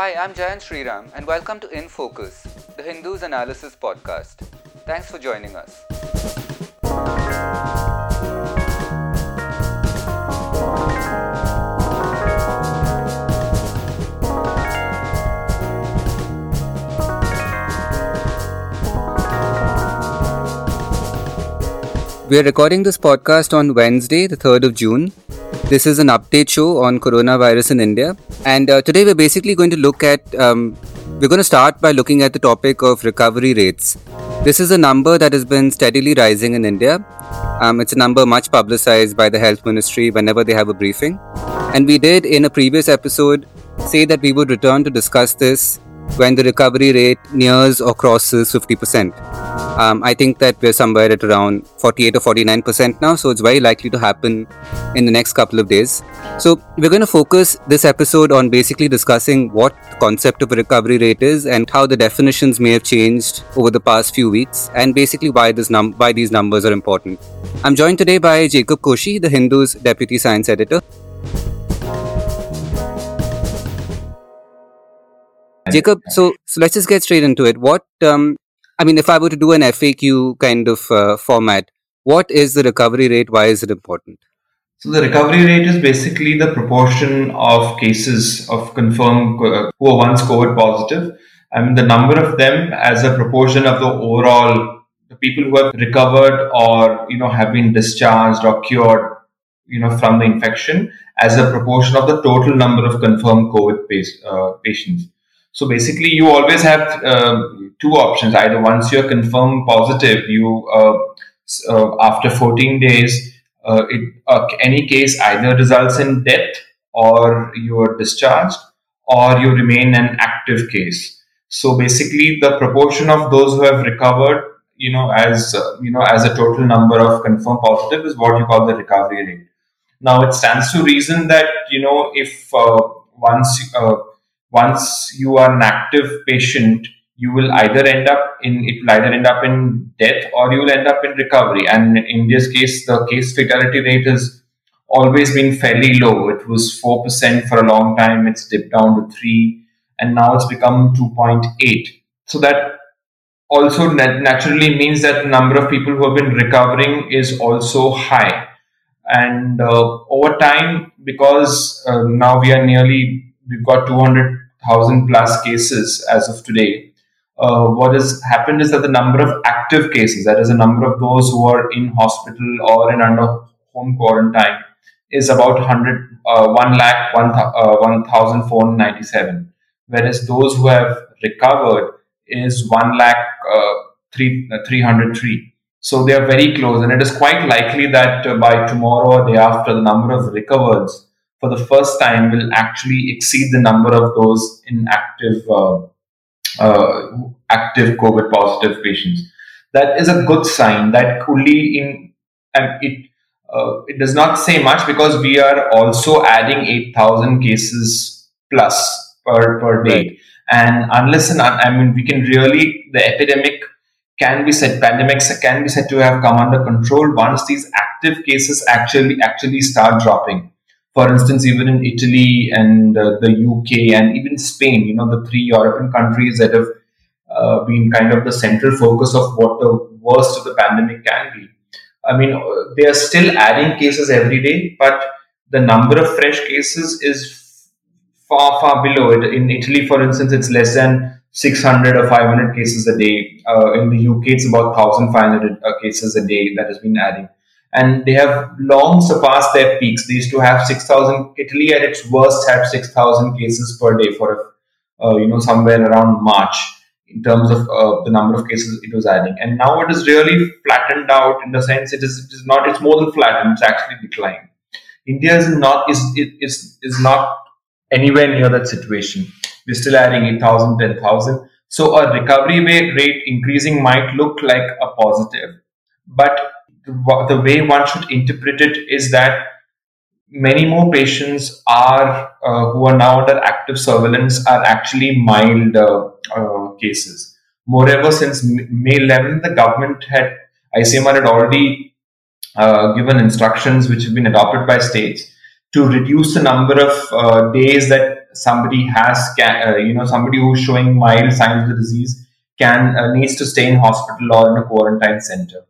Hi, I'm Jayant Sriram, and welcome to In Focus, the Hindu's Analysis Podcast. Thanks for joining us. We are recording this podcast on Wednesday, the 3rd of June. This is an update show on coronavirus in India. And uh, today we're basically going to look at, um, we're going to start by looking at the topic of recovery rates. This is a number that has been steadily rising in India. Um, it's a number much publicized by the health ministry whenever they have a briefing. And we did in a previous episode say that we would return to discuss this when the recovery rate nears or crosses 50%. Um, I think that we're somewhere at around 48 or 49% now, so it's very likely to happen in the next couple of days. So, we're going to focus this episode on basically discussing what the concept of a recovery rate is and how the definitions may have changed over the past few weeks, and basically why, this num- why these numbers are important. I'm joined today by Jacob Koshy, the Hindu's deputy science editor. Jacob, so so let's just get straight into it. What um, I mean, if I were to do an FAQ kind of uh, format, what is the recovery rate? Why is it important? So the recovery rate is basically the proportion of cases of confirmed uh, who are once COVID positive. I mean, the number of them as a proportion of the overall the people who have recovered or you know have been discharged or cured, you know, from the infection as a proportion of the total number of confirmed COVID uh, patients. So basically, you always have uh, two options. Either once you're confirmed positive, you uh, uh, after 14 days, uh, it, uh, any case either results in death or you are discharged or you remain an active case. So basically, the proportion of those who have recovered, you know, as uh, you know, as a total number of confirmed positive is what you call the recovery rate. Now, it stands to reason that you know if once once you are an active patient, you will either end up in it will either end up in death or you will end up in recovery. And in this case, the case fatality rate has always been fairly low. It was four percent for a long time. It's dipped down to three, and now it's become two point eight. So that also naturally means that the number of people who have been recovering is also high. And uh, over time, because uh, now we are nearly we've got 200,000 plus cases as of today. Uh, what has happened is that the number of active cases, that is, the number of those who are in hospital or in under home quarantine, is about 100, uh, 1 lakh, 1, uh, 1,497. Whereas those who have recovered is 1 lakh, uh, 3, uh, 303. So they are very close, and it is quite likely that uh, by tomorrow or day after, the number of recovers for the first time will actually exceed the number of those in active uh, uh, active COVID positive patients. That is a good sign. That only in and it uh, it does not say much because we are also adding eight thousand cases plus per per day. Right. And unless and I mean we can really the epidemic can be said pandemics can be said to have come under control once these active cases actually actually start dropping for instance, even in Italy and uh, the UK and even Spain, you know, the three European countries that have uh, been kind of the central focus of what the worst of the pandemic can be. I mean, uh, they are still adding cases every day, but the number of fresh cases is far, far below it. In Italy, for instance, it's less than 600 or 500 cases a day. Uh, in the UK, it's about 1,500 uh, cases a day that has been adding and they have long surpassed their peaks. They used to have 6,000. Italy at its worst had 6,000 cases per day for, uh, you know, somewhere around March in terms of uh, the number of cases it was adding. And now it is really flattened out in the sense it is, it is not, it's more than flattened, it's actually declined. India is not, is, is, is not anywhere near that situation. We're still adding 8,000, 10,000. So a recovery rate increasing might look like a positive, but the way one should interpret it is that many more patients are uh, who are now under active surveillance are actually mild uh, uh, cases. Moreover, since May 11, the government had ICMR had already uh, given instructions which have been adopted by states to reduce the number of days that somebody has, uh, you know, somebody who's showing mild signs of the disease can uh, needs to stay in hospital or in a quarantine center.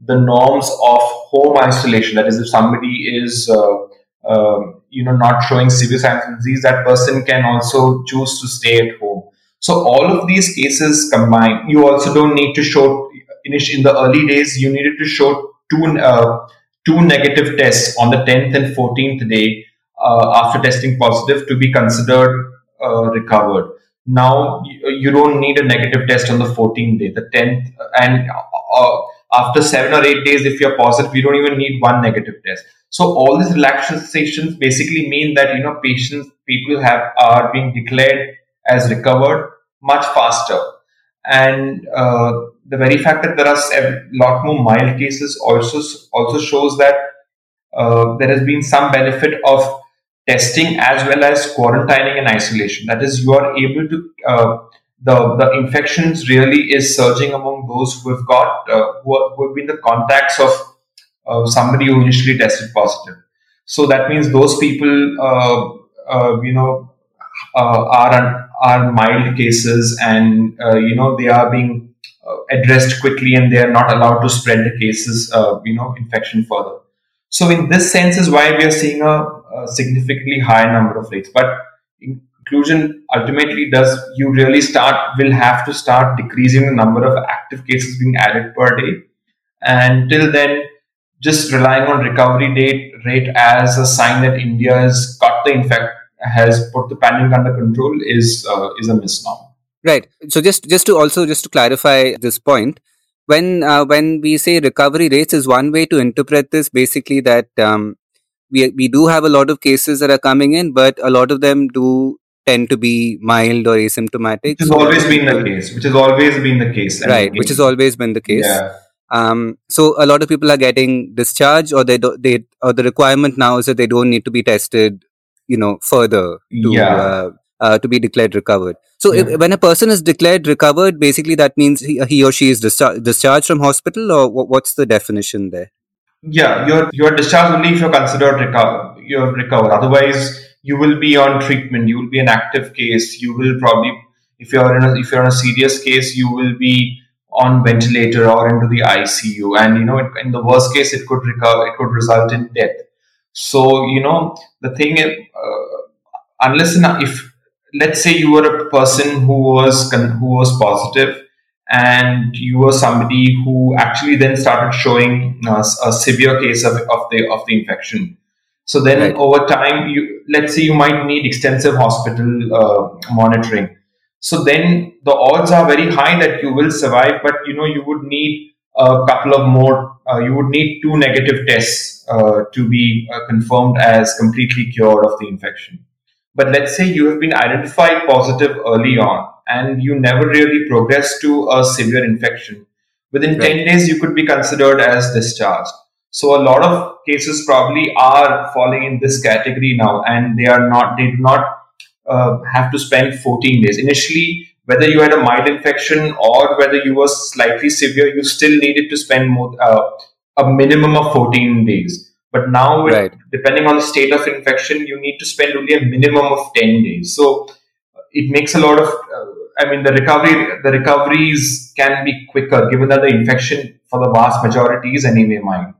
The norms of home isolation, that is, if somebody is, uh, um, you know, not showing severe signs of disease, that person can also choose to stay at home. So all of these cases combined, you also don't need to show. In the early days, you needed to show two uh, two negative tests on the 10th and 14th day uh, after testing positive to be considered uh, recovered. Now you, don't need a negative test on the 14th day, the 10th, and uh, after seven or eight days, if you're positive, you don't even need one negative test. So all these relaxations basically mean that you know patients, people have are being declared as recovered much faster, and uh, the very fact that there are a lot more mild cases also also shows that uh, there has been some benefit of testing as well as quarantining and isolation. That is, you are able to uh, the the infections really is surging among those who have got uh, who, who, have been the contacts of uh, somebody who initially tested positive. So that means those people, uh, uh, you know, uh, are are mild cases, and you know they are being addressed quickly, and they are not allowed to spread the cases, you know, infection further. So in this sense is why we are seeing a, a significantly higher number of rates. But inclusion ultimately does you really start will have to start decreasing the number of active cases being added per day. And till then, just relying on recovery date rate as a sign that India has got the infect has put the pandemic under control is uh, is a misnomer. Right. So just just to also just to clarify this point, when uh, when we say recovery rates is one way to interpret this basically that um, we we do have a lot of cases that are coming in but a lot of them do tend to be mild or asymptomatic which has always been the case which has always been the case right which has always been the case yeah. um, so a lot of people are getting discharged or they do, they or the requirement now is that they don't need to be tested you know further to yeah. uh, uh, to be declared recovered. So, yeah. if, when a person is declared recovered, basically that means he, he or she is dischar- discharged from hospital, or what's the definition there? Yeah, you're you're discharged only if you're considered recover. You're recovered. Otherwise, you will be on treatment. You will be an active case. You will probably, if you're in a, if you're in a serious case, you will be on ventilator or into the ICU. And you know, in the worst case, it could recover. It could result in death. So you know, the thing is, uh, unless if let's say you were a person who was who was positive and you were somebody who actually then started showing uh, a severe case of, of the of the infection so then right. over time you let's say you might need extensive hospital uh, monitoring so then the odds are very high that you will survive but you know you would need a couple of more uh, you would need two negative tests uh, to be uh, confirmed as completely cured of the infection but let's say you have been identified positive early on and you never really progress to a severe infection. Within right. 10 days, you could be considered as discharged. So a lot of cases probably are falling in this category now, and they are not, they do not uh, have to spend 14 days. Initially, whether you had a mild infection or whether you were slightly severe, you still needed to spend more, uh, a minimum of 14 days. But now, right. depending on the state of infection, you need to spend only a minimum of 10 days. So it makes a lot of, uh, I mean, the recovery, the recoveries can be quicker given that the infection for the vast majority is anyway mild.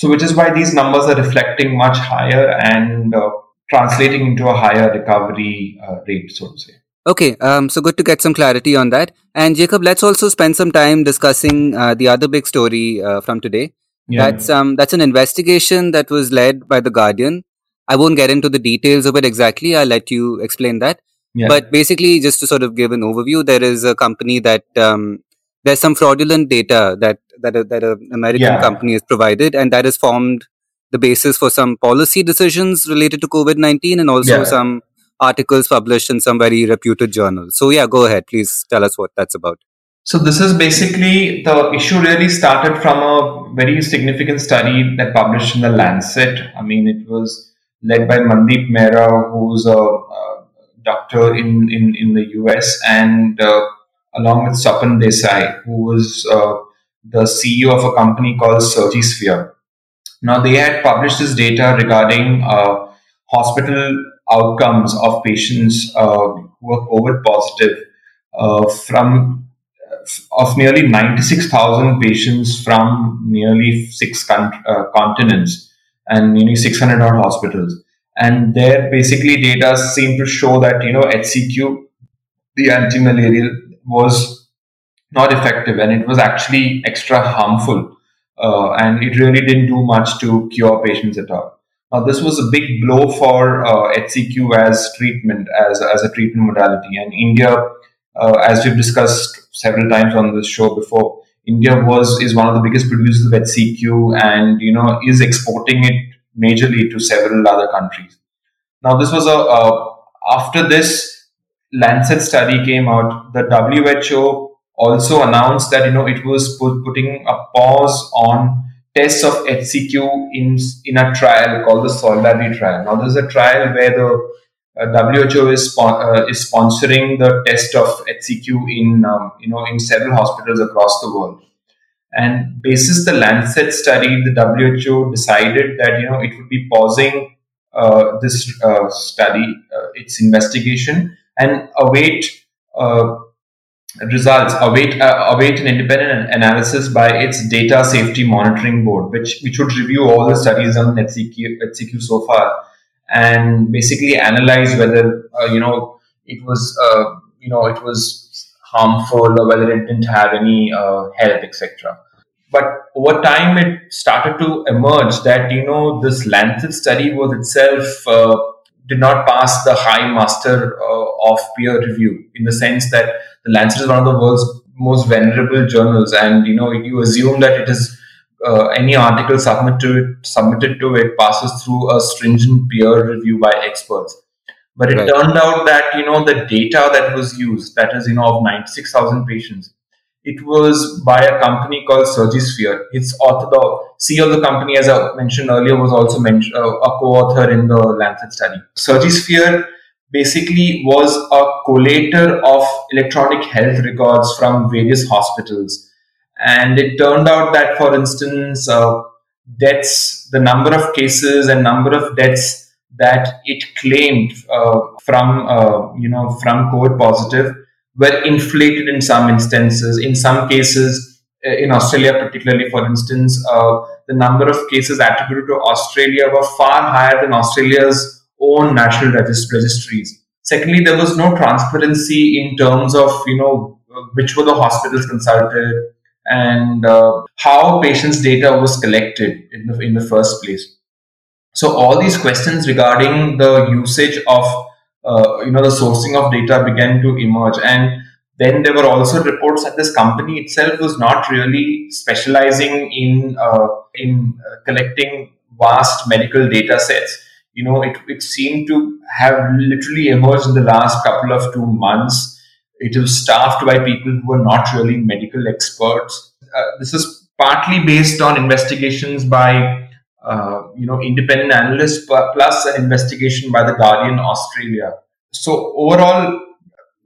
So, which is why these numbers are reflecting much higher and uh, translating into a higher recovery uh, rate, so to say. Okay, um, so good to get some clarity on that. And Jacob, let's also spend some time discussing uh, the other big story uh, from today, yeah. That's um that's an investigation that was led by the Guardian. I won't get into the details of it exactly. I'll let you explain that. Yeah. But basically, just to sort of give an overview, there is a company that um, there's some fraudulent data that that a, that an American yeah. company has provided, and that has formed the basis for some policy decisions related to COVID nineteen, and also yeah. some articles published in some very reputed journals. So yeah, go ahead, please tell us what that's about. So this is basically the issue really started from a very significant study that published in the Lancet. I mean, it was led by Mandeep Mehra, who's a, a doctor in, in, in the US, and uh, along with Swapan Desai, who was uh, the CEO of a company called Surgisphere. Now, they had published this data regarding uh, hospital outcomes of patients uh, who were COVID positive uh, from of nearly 96,000 patients from nearly six con- uh, continents and nearly 600 odd hospitals. And there, basically, data seem to show that you know HCQ, the anti-malarial, was not effective, and it was actually extra harmful, uh, and it really didn't do much to cure patients at all. Now, this was a big blow for uh, HCQ as treatment, as as a treatment modality, and India, uh, as we've discussed several times on this show before, India was is one of the biggest producers of HCQ, and you know is exporting it majorly to several other countries. Now, this was a after this Lancet study came out, the WHO also announced that you know it was put, putting a pause on tests of HCQ in in a trial called the Solidarity trial. Now, this is a trial where the uh, WHO is uh, is sponsoring the test of HCQ in um, you know in several hospitals across the world. And basis the Lancet study, the WHO decided that you know it would be pausing uh, this uh, study, uh, its investigation, and await uh, results, await await an independent analysis by its data safety monitoring board, which which would review all the studies on HCQ, so far, and basically analyze whether you know it was you know it was harmful or whether it didn't have any uh, health, etc. But over time, it started to emerge that you know this Lancet study was itself uh, did not pass the high muster uh, of peer review in the sense that the Lancet is one of the world's most venerable journals, and you know you assume that it is uh, any article submitted to it, submitted to it passes through a stringent peer review by experts. But it right. turned out that you know the data that was used, that is you know of ninety six thousand patients, it was by a company called Surgisphere. Its author, the CEO of the company, as I mentioned earlier, was also uh, a co-author in the Lancet study. Surgisphere basically was a collator of electronic health records from various hospitals. And it turned out that, for instance, uh, deaths, the number of cases and number of deaths that it claimed uh, from uh, you know from COVID positive were inflated in some instances. In some cases, uh, in Australia, particularly, for instance, uh, the number of cases attributed to Australia were far higher than Australia's own national regist- registries. Secondly, there was no transparency in terms of you know which were the hospitals consulted and uh, how patients' data was collected in the in the first place. So all these questions regarding the usage of uh, you know the sourcing of data began to emerge, and then there were also reports that this company itself was not really specializing in uh, in uh, collecting vast medical data sets. You know, it, it seemed to have literally emerged in the last couple of two months. It was staffed by people who were not really medical experts. Uh, this is partly based on investigations by uh, you know, independent analysts plus an investigation by the Guardian Australia. So overall,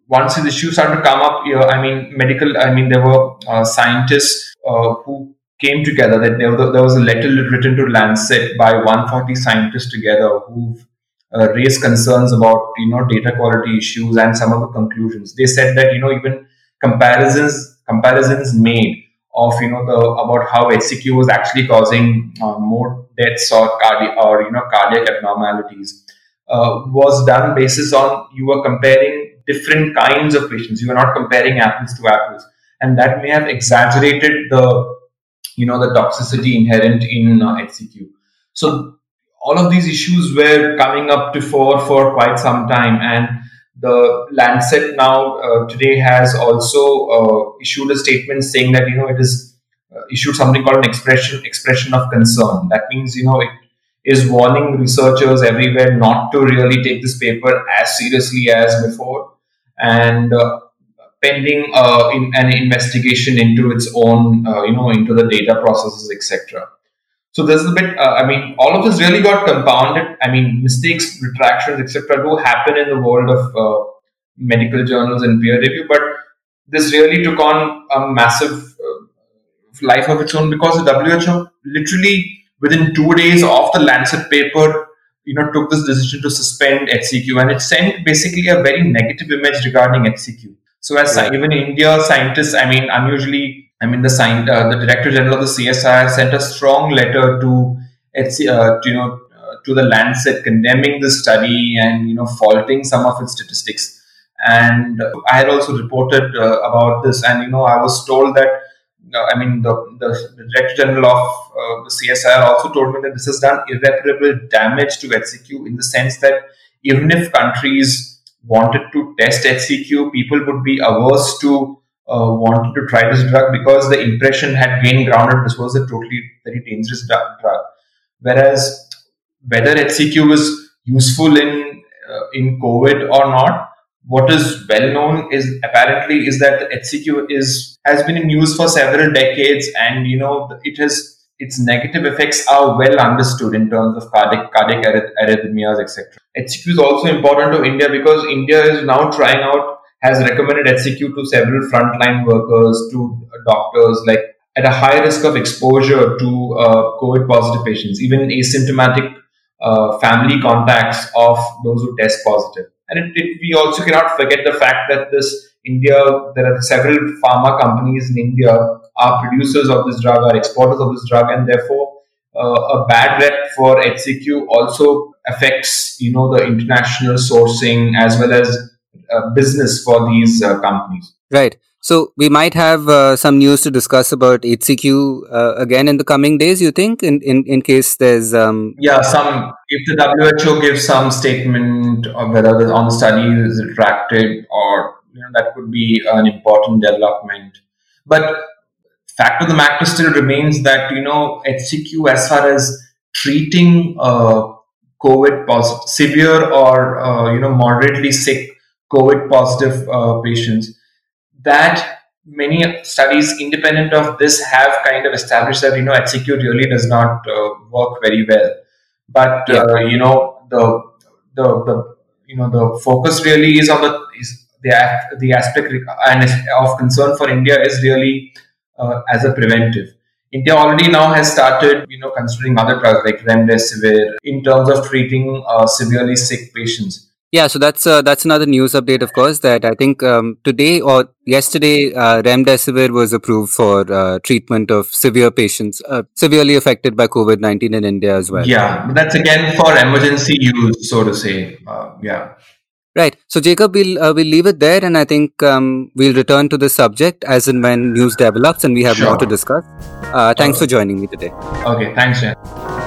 once these issues started to come up, you know, I mean, medical, I mean, there were uh, scientists uh, who came together. That there, there was a letter written to Lancet by 140 scientists together who uh, raised concerns about you know data quality issues and some of the conclusions. They said that you know even comparisons comparisons made of you know the about how HCQ was actually causing uh, more deaths or cardi- or you know cardiac abnormalities uh, was done basis on you were comparing different kinds of patients. You were not comparing apples to apples, and that may have exaggerated the you know the toxicity inherent in uh, HCQ. So all of these issues were coming up to fore for quite some time, and the Lancet now uh, today has also uh, issued a statement saying that you know it is issued something called an expression expression of concern. That means you know it is warning researchers everywhere not to really take this paper as seriously as before, and uh, pending uh, in an investigation into its own uh, you know into the data processes etc. So this is a bit. Uh, I mean, all of this really got compounded. I mean, mistakes, retractions, etc., do happen in the world of uh, medical journals and peer review, but this really took on a massive uh, life of its own because the WHO literally within two days of the Lancet paper you know took this decision to suspend HCQ, and it sent basically a very negative image regarding HCQ. So as right. even India scientists, I mean, unusually, I mean, the science, uh, the Director General of the CSIR sent a strong letter to, HC, uh, to you know uh, to the Lancet condemning the study and you know faulting some of its statistics. And I had also reported uh, about this, and you know, I was told that I mean, the, the, Director General of uh, the CSIR also told me that this has done irreparable damage to HCQ in the sense that even if countries wanted to test HCQ, people would be averse to uh, wanting to try this drug because the impression had gained ground that this was a totally very dangerous drug. Whereas whether HCQ is useful in uh, in COVID or not, what is well known is apparently is that the HCQ is has been in use for several decades, and you know it has its negative effects are well understood in terms of cardiac cardiac arrhythmias, etc. HCQ is also important to India because India is now trying out has recommended HCQ to several frontline workers, to doctors, like at a high risk of exposure to uh, COVID positive patients, even asymptomatic uh, family contacts of those who test positive. And it, it, we also cannot forget the fact that this India, there are several pharma companies in India are producers of this drug, are exporters of this drug, and therefore uh, a bad rep for HCQ also affects, you know, the international sourcing as well as uh, business for these uh, companies. Right. So we might have uh, some news to discuss about HCQ uh, again in the coming days. You think, in in, in case there's um... yeah, some if the WHO gives some statement or whether the on study is retracted or you know that could be an important development. But fact of the matter still remains that you know HCQ as far as treating uh, COVID positive, severe or uh, you know moderately sick COVID positive uh, patients that many studies independent of this have kind of established that you know HCQ really does not uh, work very well. But yeah. uh, you know the the the you know the focus really is on the is the the aspect and of concern for India is really uh, as a preventive. India already now has started, you know, considering other drugs like remdesivir in terms of treating uh, severely sick patients. Yeah, so that's uh, that's another news update, of course. That I think um, today or yesterday, uh, remdesivir was approved for uh, treatment of severe patients, uh, severely affected by COVID nineteen in India as well. Yeah, that's again for emergency use, so to say. Uh, yeah. Right. So, Jacob, we'll uh, we'll leave it there, and I think um, we'll return to the subject as and when news develops, and we have sure. more to discuss. thanks for joining me today. Okay. Thanks, Jen.